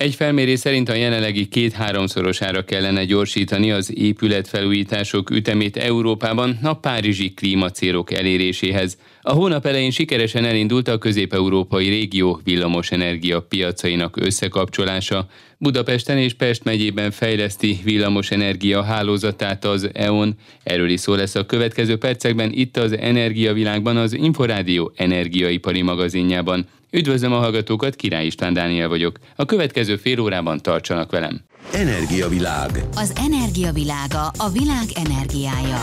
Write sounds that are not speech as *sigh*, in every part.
Egy felmérés szerint a jelenlegi két-háromszorosára kellene gyorsítani az épületfelújítások ütemét Európában a párizsi klímacélok eléréséhez. A hónap elején sikeresen elindult a közép-európai régió villamosenergia piacainak összekapcsolása. Budapesten és Pest megyében fejleszti villamosenergia hálózatát az EON. Erről is szó lesz a következő percekben itt az Energiavilágban az Inforádió energiaipari magazinjában. Üdvözlöm a hallgatókat, Király István Dániel vagyok. A következő fél órában tartsanak velem. Energiavilág. Az energiavilága a világ energiája.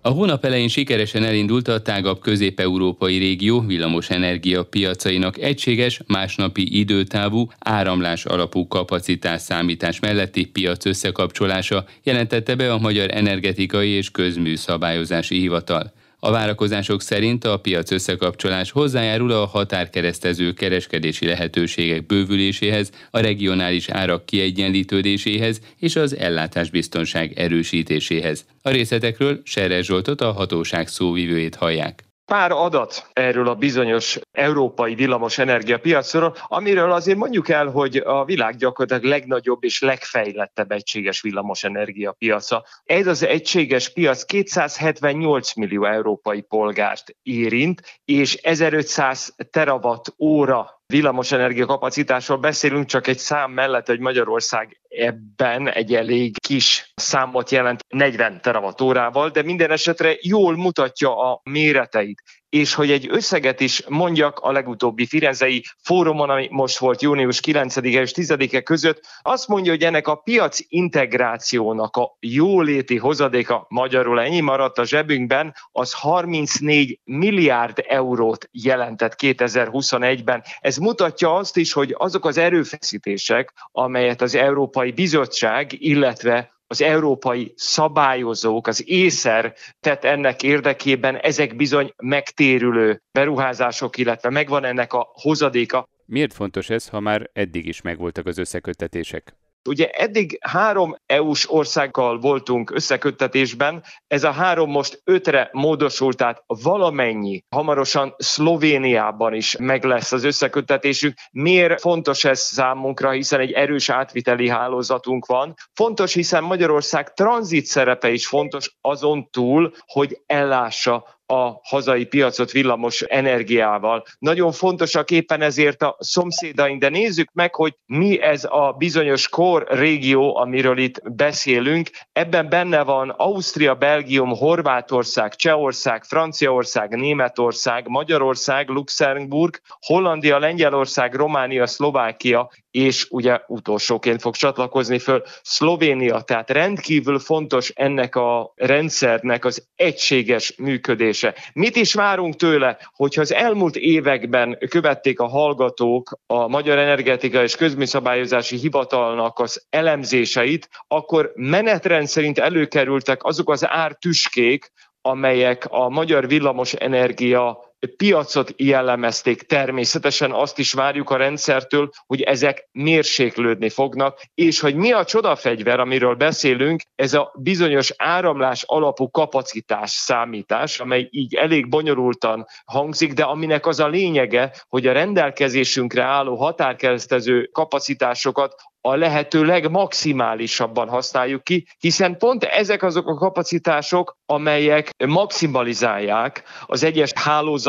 A hónap elején sikeresen elindult a tágabb közép-európai régió villamosenergia piacainak egységes, másnapi időtávú, áramlás alapú kapacitás számítás melletti piac összekapcsolása, jelentette be a Magyar Energetikai és Közműszabályozási Hivatal. A várakozások szerint a piac összekapcsolás hozzájárul a határkeresztező kereskedési lehetőségek bővüléséhez, a regionális árak kiegyenlítődéséhez és az ellátásbiztonság erősítéséhez. A részletekről Seres Zsoltot a hatóság szóvivőjét hallják. Pár adat erről a bizonyos európai villamos energiapiacról, amiről azért mondjuk el, hogy a világ gyakorlatilag legnagyobb és legfejlettebb egységes villamos energiapiaca. Ez az egységes piac 278 millió európai polgárt érint, és 1500 terawatt óra villamosenergia kapacitásról beszélünk, csak egy szám mellett, hogy Magyarország ebben egy elég kis számot jelent 40 teravatórával, de minden esetre jól mutatja a méreteit és hogy egy összeget is mondjak a legutóbbi Firenzei fórumon, ami most volt június 9-e és 10-e között, azt mondja, hogy ennek a piac integrációnak a jóléti hozadéka magyarul ennyi maradt a zsebünkben, az 34 milliárd eurót jelentett 2021-ben. Ez mutatja azt is, hogy azok az erőfeszítések, amelyet az Európai Bizottság, illetve az európai szabályozók, az észer tett ennek érdekében, ezek bizony megtérülő beruházások, illetve megvan ennek a hozadéka. Miért fontos ez, ha már eddig is megvoltak az összeköttetések? Ugye eddig három EU-s országgal voltunk összeköttetésben, ez a három most ötre módosult, tehát valamennyi, hamarosan Szlovéniában is meg lesz az összeköttetésünk. Miért fontos ez számunkra, hiszen egy erős átviteli hálózatunk van. Fontos, hiszen Magyarország tranzit szerepe is fontos azon túl, hogy ellássa a hazai piacot villamos energiával. Nagyon fontosak éppen ezért a szomszédaink, de nézzük meg, hogy mi ez a bizonyos kor régió, amiről itt beszélünk. Ebben benne van Ausztria, Belgium, Horvátország, Csehország, Franciaország, Németország, Magyarország, Luxemburg, Hollandia, Lengyelország, Románia, Szlovákia, és ugye utolsóként fog csatlakozni föl Szlovénia. Tehát rendkívül fontos ennek a rendszernek az egységes működése. Mit is várunk tőle, hogyha az elmúlt években követték a hallgatók a Magyar Energetika és Közműszabályozási Hivatalnak az elemzéseit, akkor menetrend szerint előkerültek azok az ártüskék, amelyek a magyar villamos energia piacot jellemezték. Természetesen azt is várjuk a rendszertől, hogy ezek mérséklődni fognak, és hogy mi a csodafegyver, amiről beszélünk, ez a bizonyos áramlás alapú kapacitás számítás, amely így elég bonyolultan hangzik, de aminek az a lényege, hogy a rendelkezésünkre álló határkeresztező kapacitásokat a lehető legmaximálisabban használjuk ki, hiszen pont ezek azok a kapacitások, amelyek maximalizálják az egyes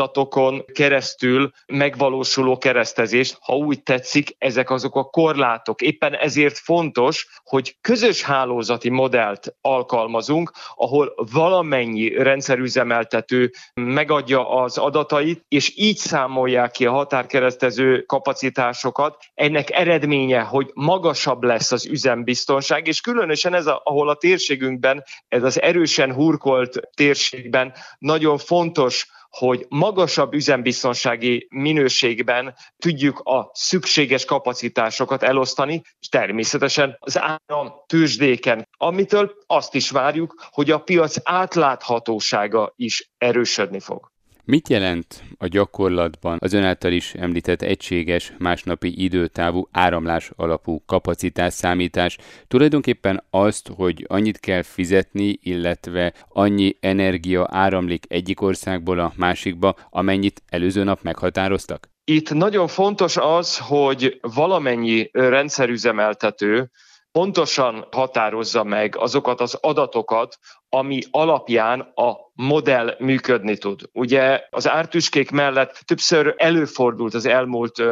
hálózatokon keresztül megvalósuló keresztezést, ha úgy tetszik, ezek azok a korlátok. Éppen ezért fontos, hogy közös hálózati modellt alkalmazunk, ahol valamennyi rendszerüzemeltető megadja az adatait, és így számolják ki a határkeresztező kapacitásokat. Ennek eredménye, hogy maga magasabb lesz az üzembiztonság, és különösen ez, a, ahol a térségünkben, ez az erősen hurkolt térségben nagyon fontos, hogy magasabb üzembiztonsági minőségben tudjuk a szükséges kapacitásokat elosztani, és természetesen az áram tőzsdéken, amitől azt is várjuk, hogy a piac átláthatósága is erősödni fog. Mit jelent a gyakorlatban az ön által is említett egységes másnapi időtávú áramlás alapú kapacitás számítás? Tulajdonképpen azt, hogy annyit kell fizetni, illetve annyi energia áramlik egyik országból a másikba, amennyit előző nap meghatároztak? Itt nagyon fontos az, hogy valamennyi rendszerüzemeltető pontosan határozza meg azokat az adatokat, ami alapján a modell működni tud. Ugye az ártüskék mellett többször előfordult az elmúlt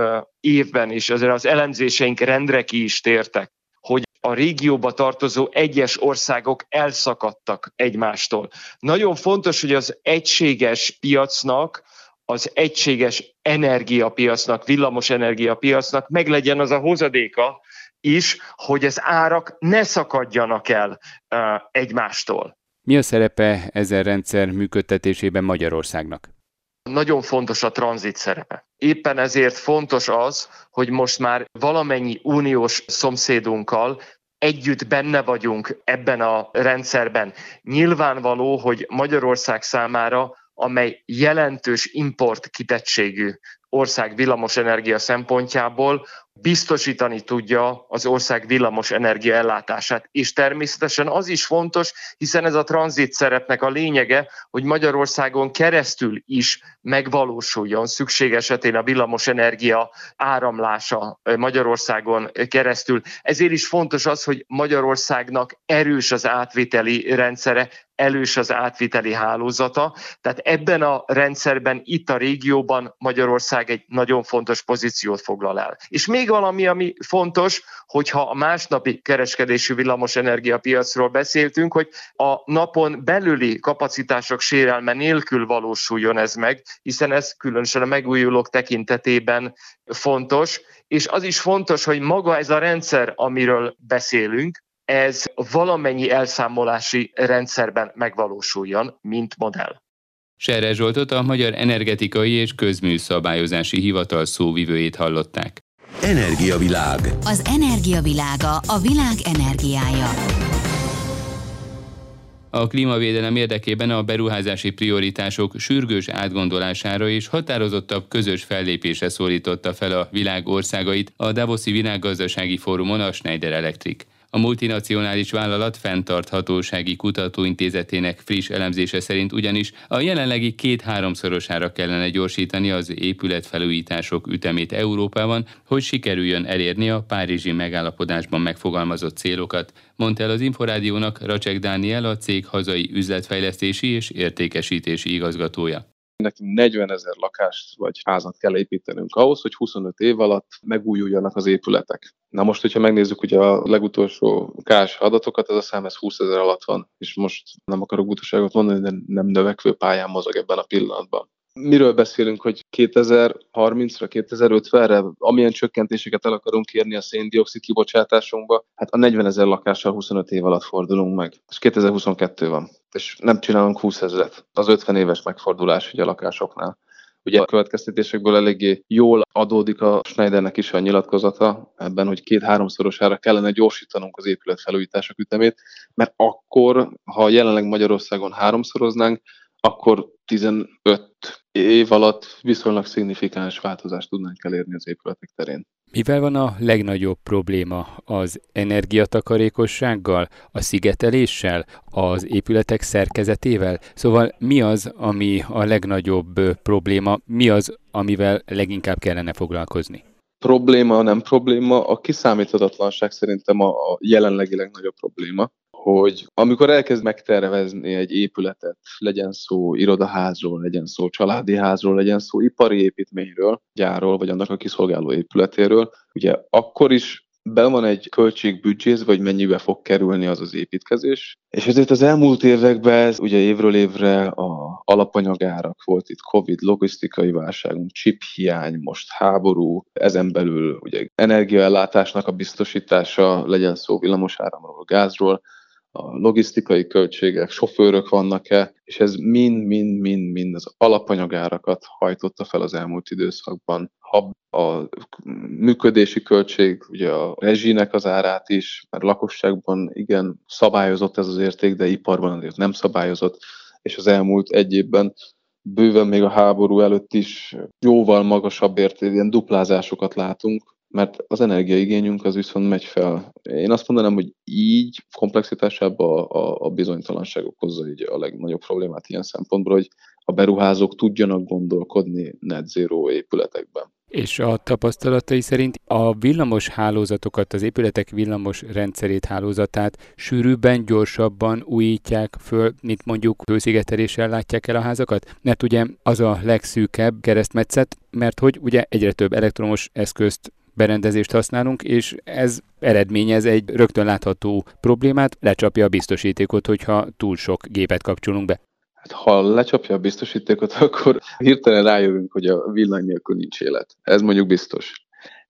évben is, azért az elemzéseink rendre ki is tértek, hogy a régióba tartozó egyes országok elszakadtak egymástól. Nagyon fontos, hogy az egységes piacnak az egységes energiapiacnak, villamos energiapiacnak meglegyen az a hozadéka is, hogy az árak ne szakadjanak el egymástól. Mi a szerepe ezen rendszer működtetésében Magyarországnak? Nagyon fontos a tranzit szerepe. Éppen ezért fontos az, hogy most már valamennyi uniós szomszédunkkal együtt benne vagyunk ebben a rendszerben. Nyilvánvaló, hogy Magyarország számára amely jelentős import kitettségű ország villamosenergia szempontjából biztosítani tudja az ország villamos energia ellátását. És természetesen az is fontos, hiszen ez a tranzit szerepnek a lényege, hogy Magyarországon keresztül is megvalósuljon szükség esetén a villamos energia áramlása Magyarországon keresztül. Ezért is fontos az, hogy Magyarországnak erős az átviteli rendszere, elős az átviteli hálózata. Tehát ebben a rendszerben, itt a régióban Magyarország egy nagyon fontos pozíciót foglal el. És még valami, ami fontos, hogyha a másnapi kereskedésű villamos energiapiacról beszéltünk, hogy a napon belüli kapacitások sérelme nélkül valósuljon ez meg, hiszen ez különösen a megújulók tekintetében fontos, és az is fontos, hogy maga ez a rendszer, amiről beszélünk, ez valamennyi elszámolási rendszerben megvalósuljon, mint modell. Serre Zsoltot a Magyar Energetikai és Közműszabályozási Hivatal szóvivőjét hallották. Energiavilág. Az energiavilága a világ energiája. A klímavédelem érdekében a beruházási prioritások sürgős átgondolására és határozottabb közös fellépésre szólította fel a világ országait a Davoszi Világgazdasági Fórumon a Schneider Electric. A multinacionális vállalat fenntarthatósági kutatóintézetének friss elemzése szerint ugyanis a jelenlegi két-háromszorosára kellene gyorsítani az épületfelújítások ütemét Európában, hogy sikerüljön elérni a Párizsi megállapodásban megfogalmazott célokat, mondta el az Inforádiónak Racsek Dániel, a cég hazai üzletfejlesztési és értékesítési igazgatója. Nekünk 40 ezer lakást vagy házat kell építenünk ahhoz, hogy 25 év alatt megújuljanak az épületek. Na most, hogyha megnézzük ugye a legutolsó kás adatokat, ez a szám ez 20 ezer alatt van, és most nem akarok butaságot mondani, de nem növekvő pályán mozog ebben a pillanatban. Miről beszélünk, hogy 2030-ra, 2050-re, amilyen csökkentéseket el akarunk kérni a széndiokszid kibocsátásunkba, hát a 40 ezer lakással 25 év alatt fordulunk meg. És 2022 van. És nem csinálunk 20 ezeret. Az 50 éves megfordulás ugye a lakásoknál. Ugye a következtetésekből eléggé jól adódik a Schneidernek is a nyilatkozata ebben, hogy két-háromszorosára kellene gyorsítanunk az épületfelújítások ütemét, mert akkor, ha jelenleg Magyarországon háromszoroznánk, akkor 15 év alatt viszonylag szignifikáns változást tudnánk elérni az épületek terén. Mivel van a legnagyobb probléma? Az energiatakarékossággal, a szigeteléssel, az épületek szerkezetével? Szóval mi az, ami a legnagyobb probléma, mi az, amivel leginkább kellene foglalkozni? Probléma, nem probléma, a kiszámíthatatlanság szerintem a jelenlegi legnagyobb probléma hogy amikor elkezd megtervezni egy épületet, legyen szó irodaházról, legyen szó családi házról, legyen szó ipari építményről, gyárról, vagy annak a kiszolgáló épületéről, ugye akkor is be van egy költségbüdzséz, vagy mennyibe fog kerülni az az építkezés. És ezért az elmúlt években, ez ugye évről évre a alapanyagárak volt itt Covid, logisztikai válságunk, chip hiány, most háború, ezen belül ugye energiaellátásnak a biztosítása, legyen szó villamosáramról, gázról, a logisztikai költségek, sofőrök vannak-e, és ez mind-mind-mind-mind az alapanyagárakat hajtotta fel az elmúlt időszakban. Ha a működési költség, ugye a rezsinek az árát is, mert lakosságban igen szabályozott ez az érték, de iparban azért nem szabályozott, és az elmúlt egy évben bőven még a háború előtt is jóval magasabb érték, ilyen duplázásokat látunk, mert az energiaigényünk az viszont megy fel. Én azt mondanám, hogy így komplexitásában a, a bizonytalanság okozza így a legnagyobb problémát ilyen szempontból, hogy a beruházók tudjanak gondolkodni net zero épületekben. És a tapasztalatai szerint a villamos hálózatokat, az épületek villamos rendszerét, hálózatát sűrűbben, gyorsabban újítják föl, mint mondjuk hőszigeteléssel látják el a házakat? Mert ugye az a legszűkebb keresztmetszet, mert hogy ugye egyre több elektromos eszközt berendezést használunk, és ez eredményez egy rögtön látható problémát, lecsapja a biztosítékot, hogyha túl sok gépet kapcsolunk be. Hát, ha lecsapja a biztosítékot, *laughs* akkor hirtelen rájövünk, hogy a villany nélkül nincs élet. Ez mondjuk biztos.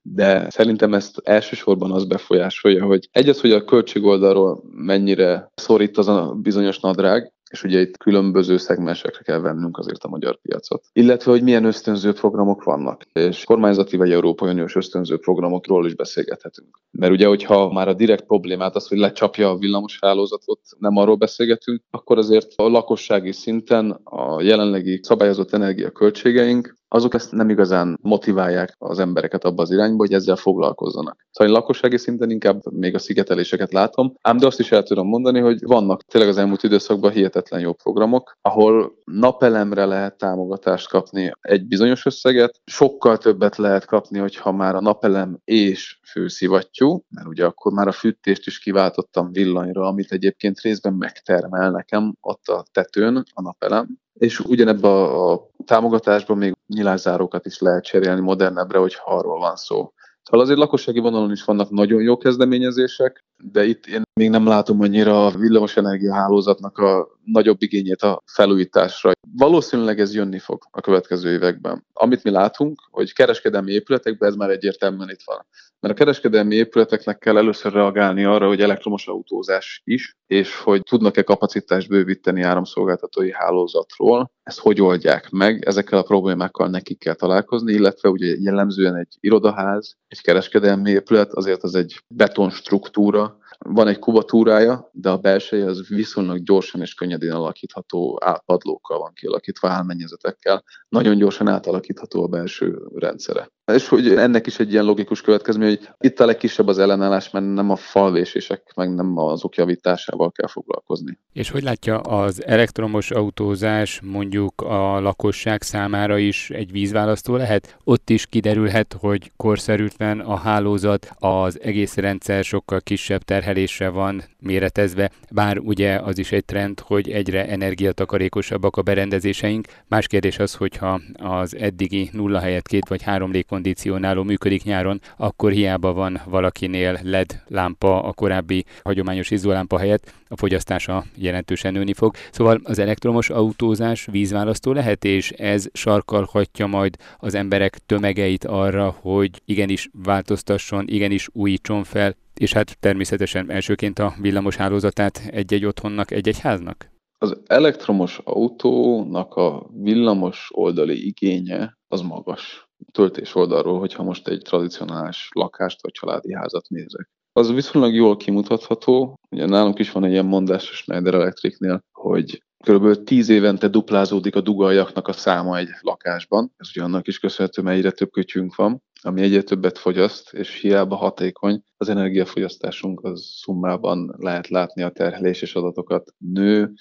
De szerintem ezt elsősorban az befolyásolja, hogy egy az, hogy a költségoldalról mennyire szorít az a bizonyos nadrág, és ugye itt különböző szegmensekre kell vennünk azért a magyar piacot. Illetve, hogy milyen ösztönző programok vannak, és kormányzati vagy Európai Uniós ösztönző programokról is beszélgethetünk. Mert ugye, hogyha már a direkt problémát az, hogy lecsapja a villamos hálózatot, nem arról beszélgetünk, akkor azért a lakossági szinten a jelenlegi szabályozott energiaköltségeink azok ezt nem igazán motiválják az embereket abba az irányba, hogy ezzel foglalkozzanak. Szóval én lakossági szinten inkább még a szigeteléseket látom, ám de azt is el tudom mondani, hogy vannak tényleg az elmúlt időszakban hihetetlen jó programok, ahol napelemre lehet támogatást kapni egy bizonyos összeget, sokkal többet lehet kapni, hogyha már a napelem és főszivattyú, mert ugye akkor már a fűtést is kiváltottam villanyra, amit egyébként részben megtermel nekem ott a tetőn a napelem, és ugyanebben a, a támogatásban még nyilászárókat is lehet cserélni modernebbre, hogy arról van szó. Szóval azért lakossági vonalon is vannak nagyon jó kezdeményezések, de itt én még nem látom annyira a villamosenergia hálózatnak a nagyobb igényét a felújításra. Valószínűleg ez jönni fog a következő években. Amit mi látunk, hogy kereskedelmi épületekben ez már egyértelműen itt van. Mert a kereskedelmi épületeknek kell először reagálni arra, hogy elektromos autózás is, és hogy tudnak-e kapacitást bővíteni áramszolgáltatói hálózatról. Ezt hogy oldják meg? Ezekkel a problémákkal nekik kell találkozni, illetve ugye jellemzően egy irodaház, egy kereskedelmi épület, azért az egy betonstruktúra, van egy kubatúrája, de a belseje az viszonylag gyorsan és könnyedén alakítható átpadlókkal van kialakítva, álmennyezetekkel. Nagyon gyorsan átalakítható a belső rendszere. És hogy ennek is egy ilyen logikus következmény, hogy itt a legkisebb az ellenállás, mert nem a falvésések, meg nem azok javításával kell foglalkozni. És hogy látja az elektromos autózás mondjuk a lakosság számára is egy vízválasztó lehet? Ott is kiderülhet, hogy korszerűtlen a hálózat, az egész rendszer sokkal kisebb terhelésre van méretezve, bár ugye az is egy trend, hogy egyre energiatakarékosabbak a berendezéseink. Más kérdés az, hogyha az eddigi nulla helyett két vagy három lég légkondicionáló működik nyáron, akkor hiába van valakinél LED lámpa a korábbi hagyományos izzólámpa helyett, a fogyasztása jelentősen nőni fog. Szóval az elektromos autózás vízválasztó lehet, és ez sarkalhatja majd az emberek tömegeit arra, hogy igenis változtasson, igenis újítson fel, és hát természetesen elsőként a villamos hálózatát egy-egy otthonnak, egy-egy háznak? Az elektromos autónak a villamos oldali igénye az magas töltés oldalról, hogyha most egy tradicionális lakást vagy családi házat nézek. Az viszonylag jól kimutatható, ugye nálunk is van egy ilyen mondás a Schneider Electricnél, hogy kb. 10 évente duplázódik a dugaljaknak a száma egy lakásban. Ez ugye annak is köszönhető, mert egyre több kötyünk van, ami egyre többet fogyaszt, és hiába hatékony, az energiafogyasztásunk az szummában lehet látni a terheléses adatokat nő,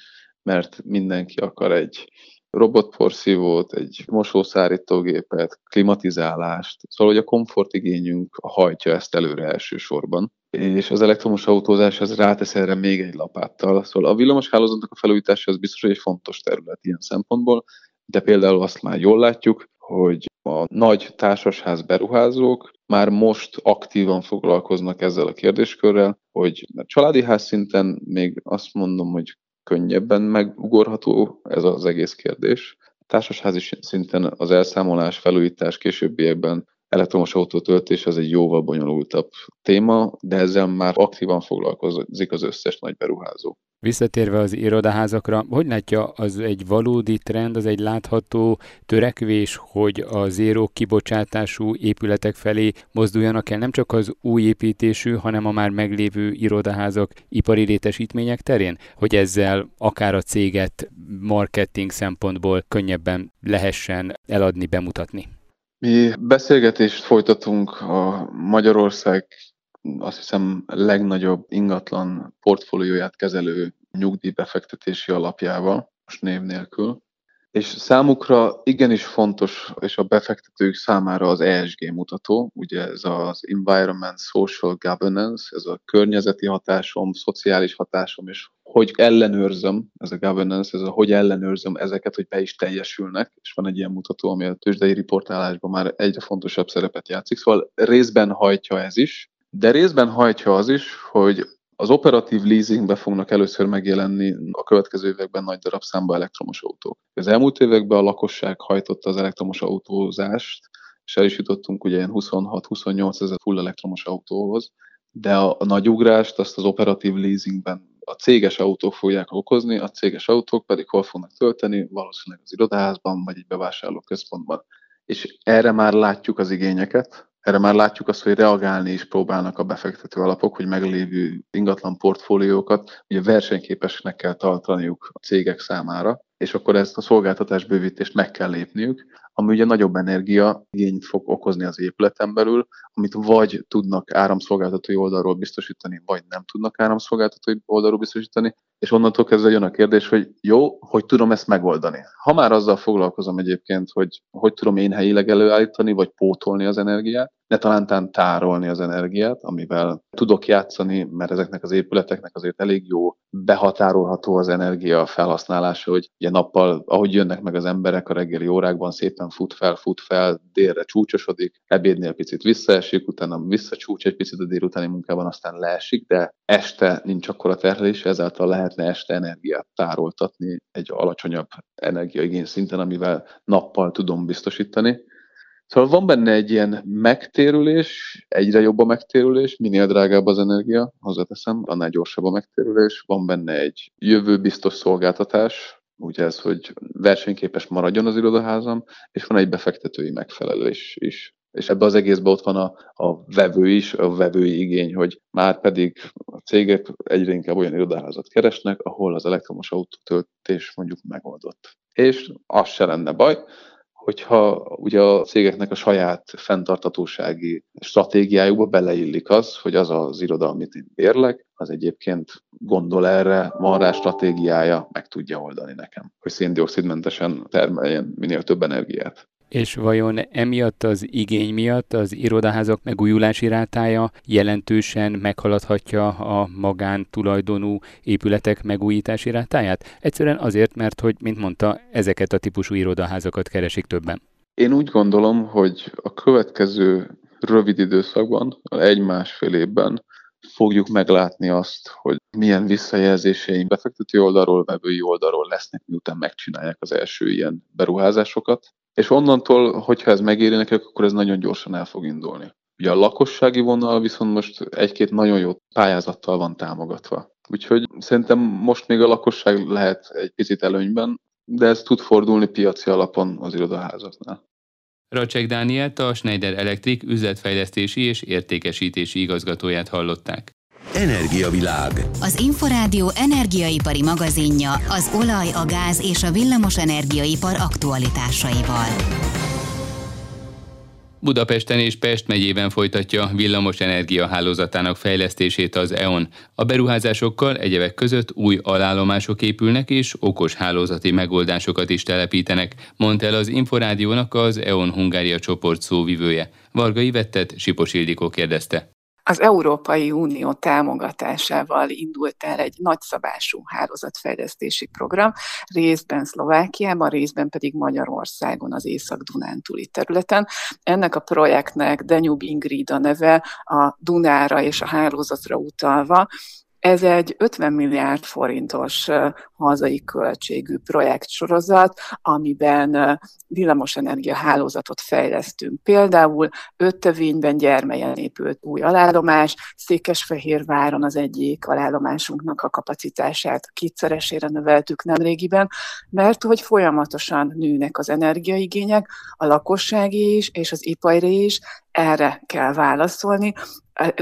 mert mindenki akar egy robotporszívót, egy mosószárítógépet, klimatizálást. Szóval, hogy a komfortigényünk hajtja ezt előre elsősorban. És az elektromos autózás az rátesz erre még egy lapáttal. Szóval a villamos hálózatnak a felújítása az biztos, hogy egy fontos terület ilyen szempontból, de például azt már jól látjuk, hogy a nagy társasház beruházók már most aktívan foglalkoznak ezzel a kérdéskörrel, hogy családi ház szinten még azt mondom, hogy könnyebben megugorható ez az egész kérdés. A társasházi szinten az elszámolás, felújítás későbbiekben elektromos autótöltés az egy jóval bonyolultabb téma, de ezzel már aktívan foglalkozik az összes nagy beruházó. Visszatérve az irodaházakra, hogy látja, az egy valódi trend, az egy látható törekvés, hogy a zéró kibocsátású épületek felé mozduljanak el nem csak az új építésű, hanem a már meglévő irodaházak ipari létesítmények terén? Hogy ezzel akár a céget marketing szempontból könnyebben lehessen eladni, bemutatni? Mi beszélgetést folytatunk a Magyarország azt hiszem legnagyobb ingatlan portfólióját kezelő nyugdíjbefektetési alapjával, most név nélkül. és számukra igenis fontos, és a befektetők számára az ESG mutató, ugye ez az Environment Social Governance, ez a környezeti hatásom, szociális hatásom, és hogy ellenőrzöm, ez a governance, ez a hogy ellenőrzöm ezeket, hogy be is teljesülnek, és van egy ilyen mutató, ami a tőzsdei riportálásban már egyre fontosabb szerepet játszik, szóval részben hajtja ez is, de részben hajtja az is, hogy az operatív leasingbe fognak először megjelenni a következő években nagy darabszámba elektromos autók. Az elmúlt években a lakosság hajtotta az elektromos autózást, és el is jutottunk ugye ilyen 26-28 ezer full elektromos autóhoz, de a, a nagy ugrást azt az operatív leasingben a céges autók fogják okozni, a céges autók pedig hol fognak tölteni, valószínűleg az irodaházban, vagy egy bevásárlóközpontban. És erre már látjuk az igényeket, erre már látjuk azt, hogy reagálni is próbálnak a befektető alapok, hogy meglévő ingatlan portfóliókat ugye versenyképesnek kell tartaniuk a cégek számára, és akkor ezt a szolgáltatás bővítést meg kell lépniük, ami ugye nagyobb energia igényt fog okozni az épületen belül, amit vagy tudnak áramszolgáltatói oldalról biztosítani, vagy nem tudnak áramszolgáltatói oldalról biztosítani, és onnantól kezdve jön a kérdés, hogy jó, hogy tudom ezt megoldani. Ha már azzal foglalkozom egyébként, hogy hogy tudom én helyileg előállítani, vagy pótolni az energiát, ne talántán tárolni az energiát, amivel tudok játszani, mert ezeknek az épületeknek azért elég jó, behatárolható az energia felhasználása, hogy ugye nappal, ahogy jönnek meg az emberek a reggeli órákban, szépen fut fel, fut fel, délre csúcsosodik, ebédnél picit visszaesik, utána visszacsúcs egy picit a délutáni munkában, aztán leesik, de este nincs akkora terhelés, ezáltal lehetne este energiát tároltatni egy alacsonyabb energiaigény szinten, amivel nappal tudom biztosítani Szóval van benne egy ilyen megtérülés, egyre jobb a megtérülés, minél drágább az energia, hozzáteszem, annál gyorsabb a megtérülés. Van benne egy jövőbiztos szolgáltatás, ugye ez, hogy versenyképes maradjon az irodaházam, és van egy befektetői megfelelés is. És ebbe az egészben ott van a, a vevő is, a vevői igény, hogy már pedig a cégek egyre inkább olyan irodaházat keresnek, ahol az elektromos autótöltés mondjuk megoldott. És az se lenne baj, hogyha ugye a cégeknek a saját fenntartatósági stratégiájukba beleillik az, hogy az az iroda, amit én bérlek, az egyébként gondol erre, van rá stratégiája, meg tudja oldani nekem, hogy széndiokszidmentesen termeljen minél több energiát. És vajon emiatt az igény miatt az irodaházak megújulási rátája jelentősen meghaladhatja a magán tulajdonú épületek megújítási rátáját? Egyszerűen azért, mert hogy, mint mondta, ezeket a típusú irodaházakat keresik többen. Én úgy gondolom, hogy a következő rövid időszakban, egy-másfél évben fogjuk meglátni azt, hogy milyen visszajelzéseink befektető oldalról, vevői oldalról lesznek, miután megcsinálják az első ilyen beruházásokat. És onnantól, hogyha ez megéri nekik, akkor ez nagyon gyorsan el fog indulni. Ugye a lakossági vonal viszont most egy-két nagyon jó pályázattal van támogatva. Úgyhogy szerintem most még a lakosság lehet egy picit előnyben, de ez tud fordulni piaci alapon az irodaházaknál. Racsek Dánielt a Schneider Electric üzletfejlesztési és értékesítési igazgatóját hallották. Energiavilág. Az Inforádió energiaipari magazinja az olaj, a gáz és a villamos energiaipar aktualitásaival. Budapesten és Pest megyében folytatja villamos energia hálózatának fejlesztését az EON. A beruházásokkal egyebek között új alállomások épülnek és okos hálózati megoldásokat is telepítenek, mondta el az Inforádiónak az EON Hungária csoport szóvivője. Varga Vettet Sipos Ildikó kérdezte. Az Európai Unió támogatásával indult el egy nagyszabású hálózatfejlesztési program, részben Szlovákiában, részben pedig Magyarországon, az Észak-Dunántúli területen. Ennek a projektnek Danube Ingrid a neve a Dunára és a hálózatra utalva, ez egy 50 milliárd forintos hazai költségű projektsorozat, amiben villamosenergia hálózatot fejlesztünk. Például Öttövényben gyermelyen épült új alállomás, Székesfehérváron az egyik alállomásunknak a kapacitását kétszeresére növeltük nemrégiben, mert hogy folyamatosan nőnek az energiaigények, a lakossági is és az ipari is, erre kell válaszolni.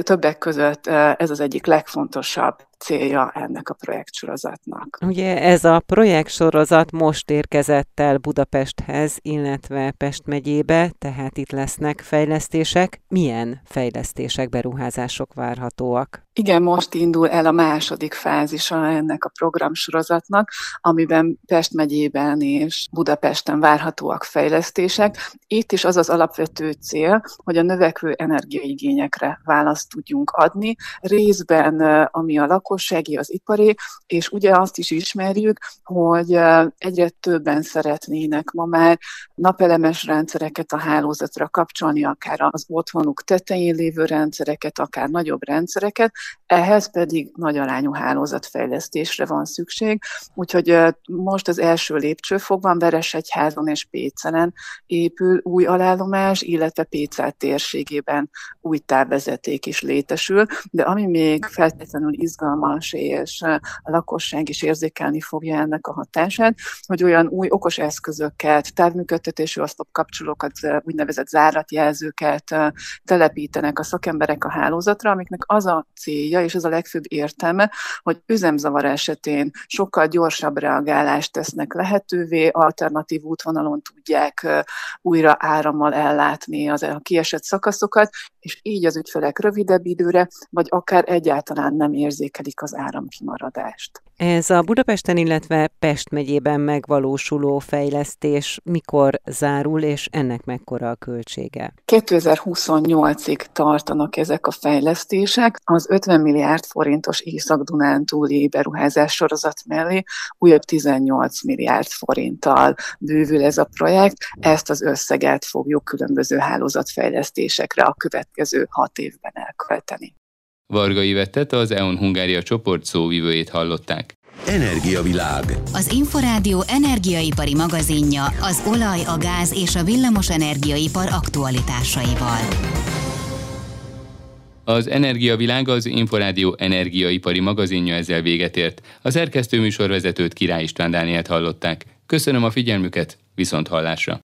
Többek között ez az egyik legfontosabb célja ennek a projektsorozatnak. Ugye ez a projektsorozat most érkezett el Budapesthez, illetve Pest megyébe, tehát itt lesznek fejlesztések. Milyen fejlesztések, beruházások várhatóak? Igen, most indul el a második fázisa ennek a programsorozatnak, amiben Pest megyében és Budapesten várhatóak fejlesztések. Itt is az az alapvető cél, hogy a növekvő energiaigényekre választ tudjunk adni, részben ami a lakossági, az ipari, és ugye azt is ismerjük, hogy egyre többen szeretnének ma már napelemes rendszereket a hálózatra kapcsolni, akár az otthonuk tetején lévő rendszereket, akár nagyobb rendszereket, ehhez pedig nagy arányú hálózatfejlesztésre van szükség, úgyhogy most az első lépcsőfokban Veresegyházon és Pécelen épül új alállomás, illetve Pécel térségében új távvezeték is létesül, de ami még feltétlenül izgalmas, és a lakosság is érzékelni fogja ennek a hatását, hogy olyan új okos eszközöket, távműködtetésű oszlopkapcsolókat, úgynevezett záratjelzőket telepítenek a szakemberek a hálózatra, amiknek az a célja, és ez a legfőbb értelme, hogy üzemzavar esetén sokkal gyorsabb reagálást tesznek lehetővé, alternatív útvonalon tudják újra árammal ellátni az a kiesett szakaszokat, és így az ügyfelek rövidebb időre, vagy akár egyáltalán nem érzékelik az áramkimaradást. Ez a Budapesten, illetve Pest megyében megvalósuló fejlesztés mikor zárul, és ennek mekkora a költsége? 2028-ig tartanak ezek a fejlesztések. Az 50 milliárd forintos Észak-Dunántúli beruházás sorozat mellé újabb 18 milliárd forinttal bővül ez a projekt. Ezt az összeget fogjuk különböző hálózatfejlesztésekre a következő hat évben elkölteni. Varga Ivettet az EON Hungária csoport szóvivőjét hallották. Energiavilág. Az Inforádió energiaipari magazinja az olaj, a gáz és a villamos energiaipar aktualitásaival. Az Energiavilág az Inforádió energiaipari magazinja ezzel véget ért. A szerkesztő műsorvezetőt Király István Dánielt hallották. Köszönöm a figyelmüket, viszont hallásra!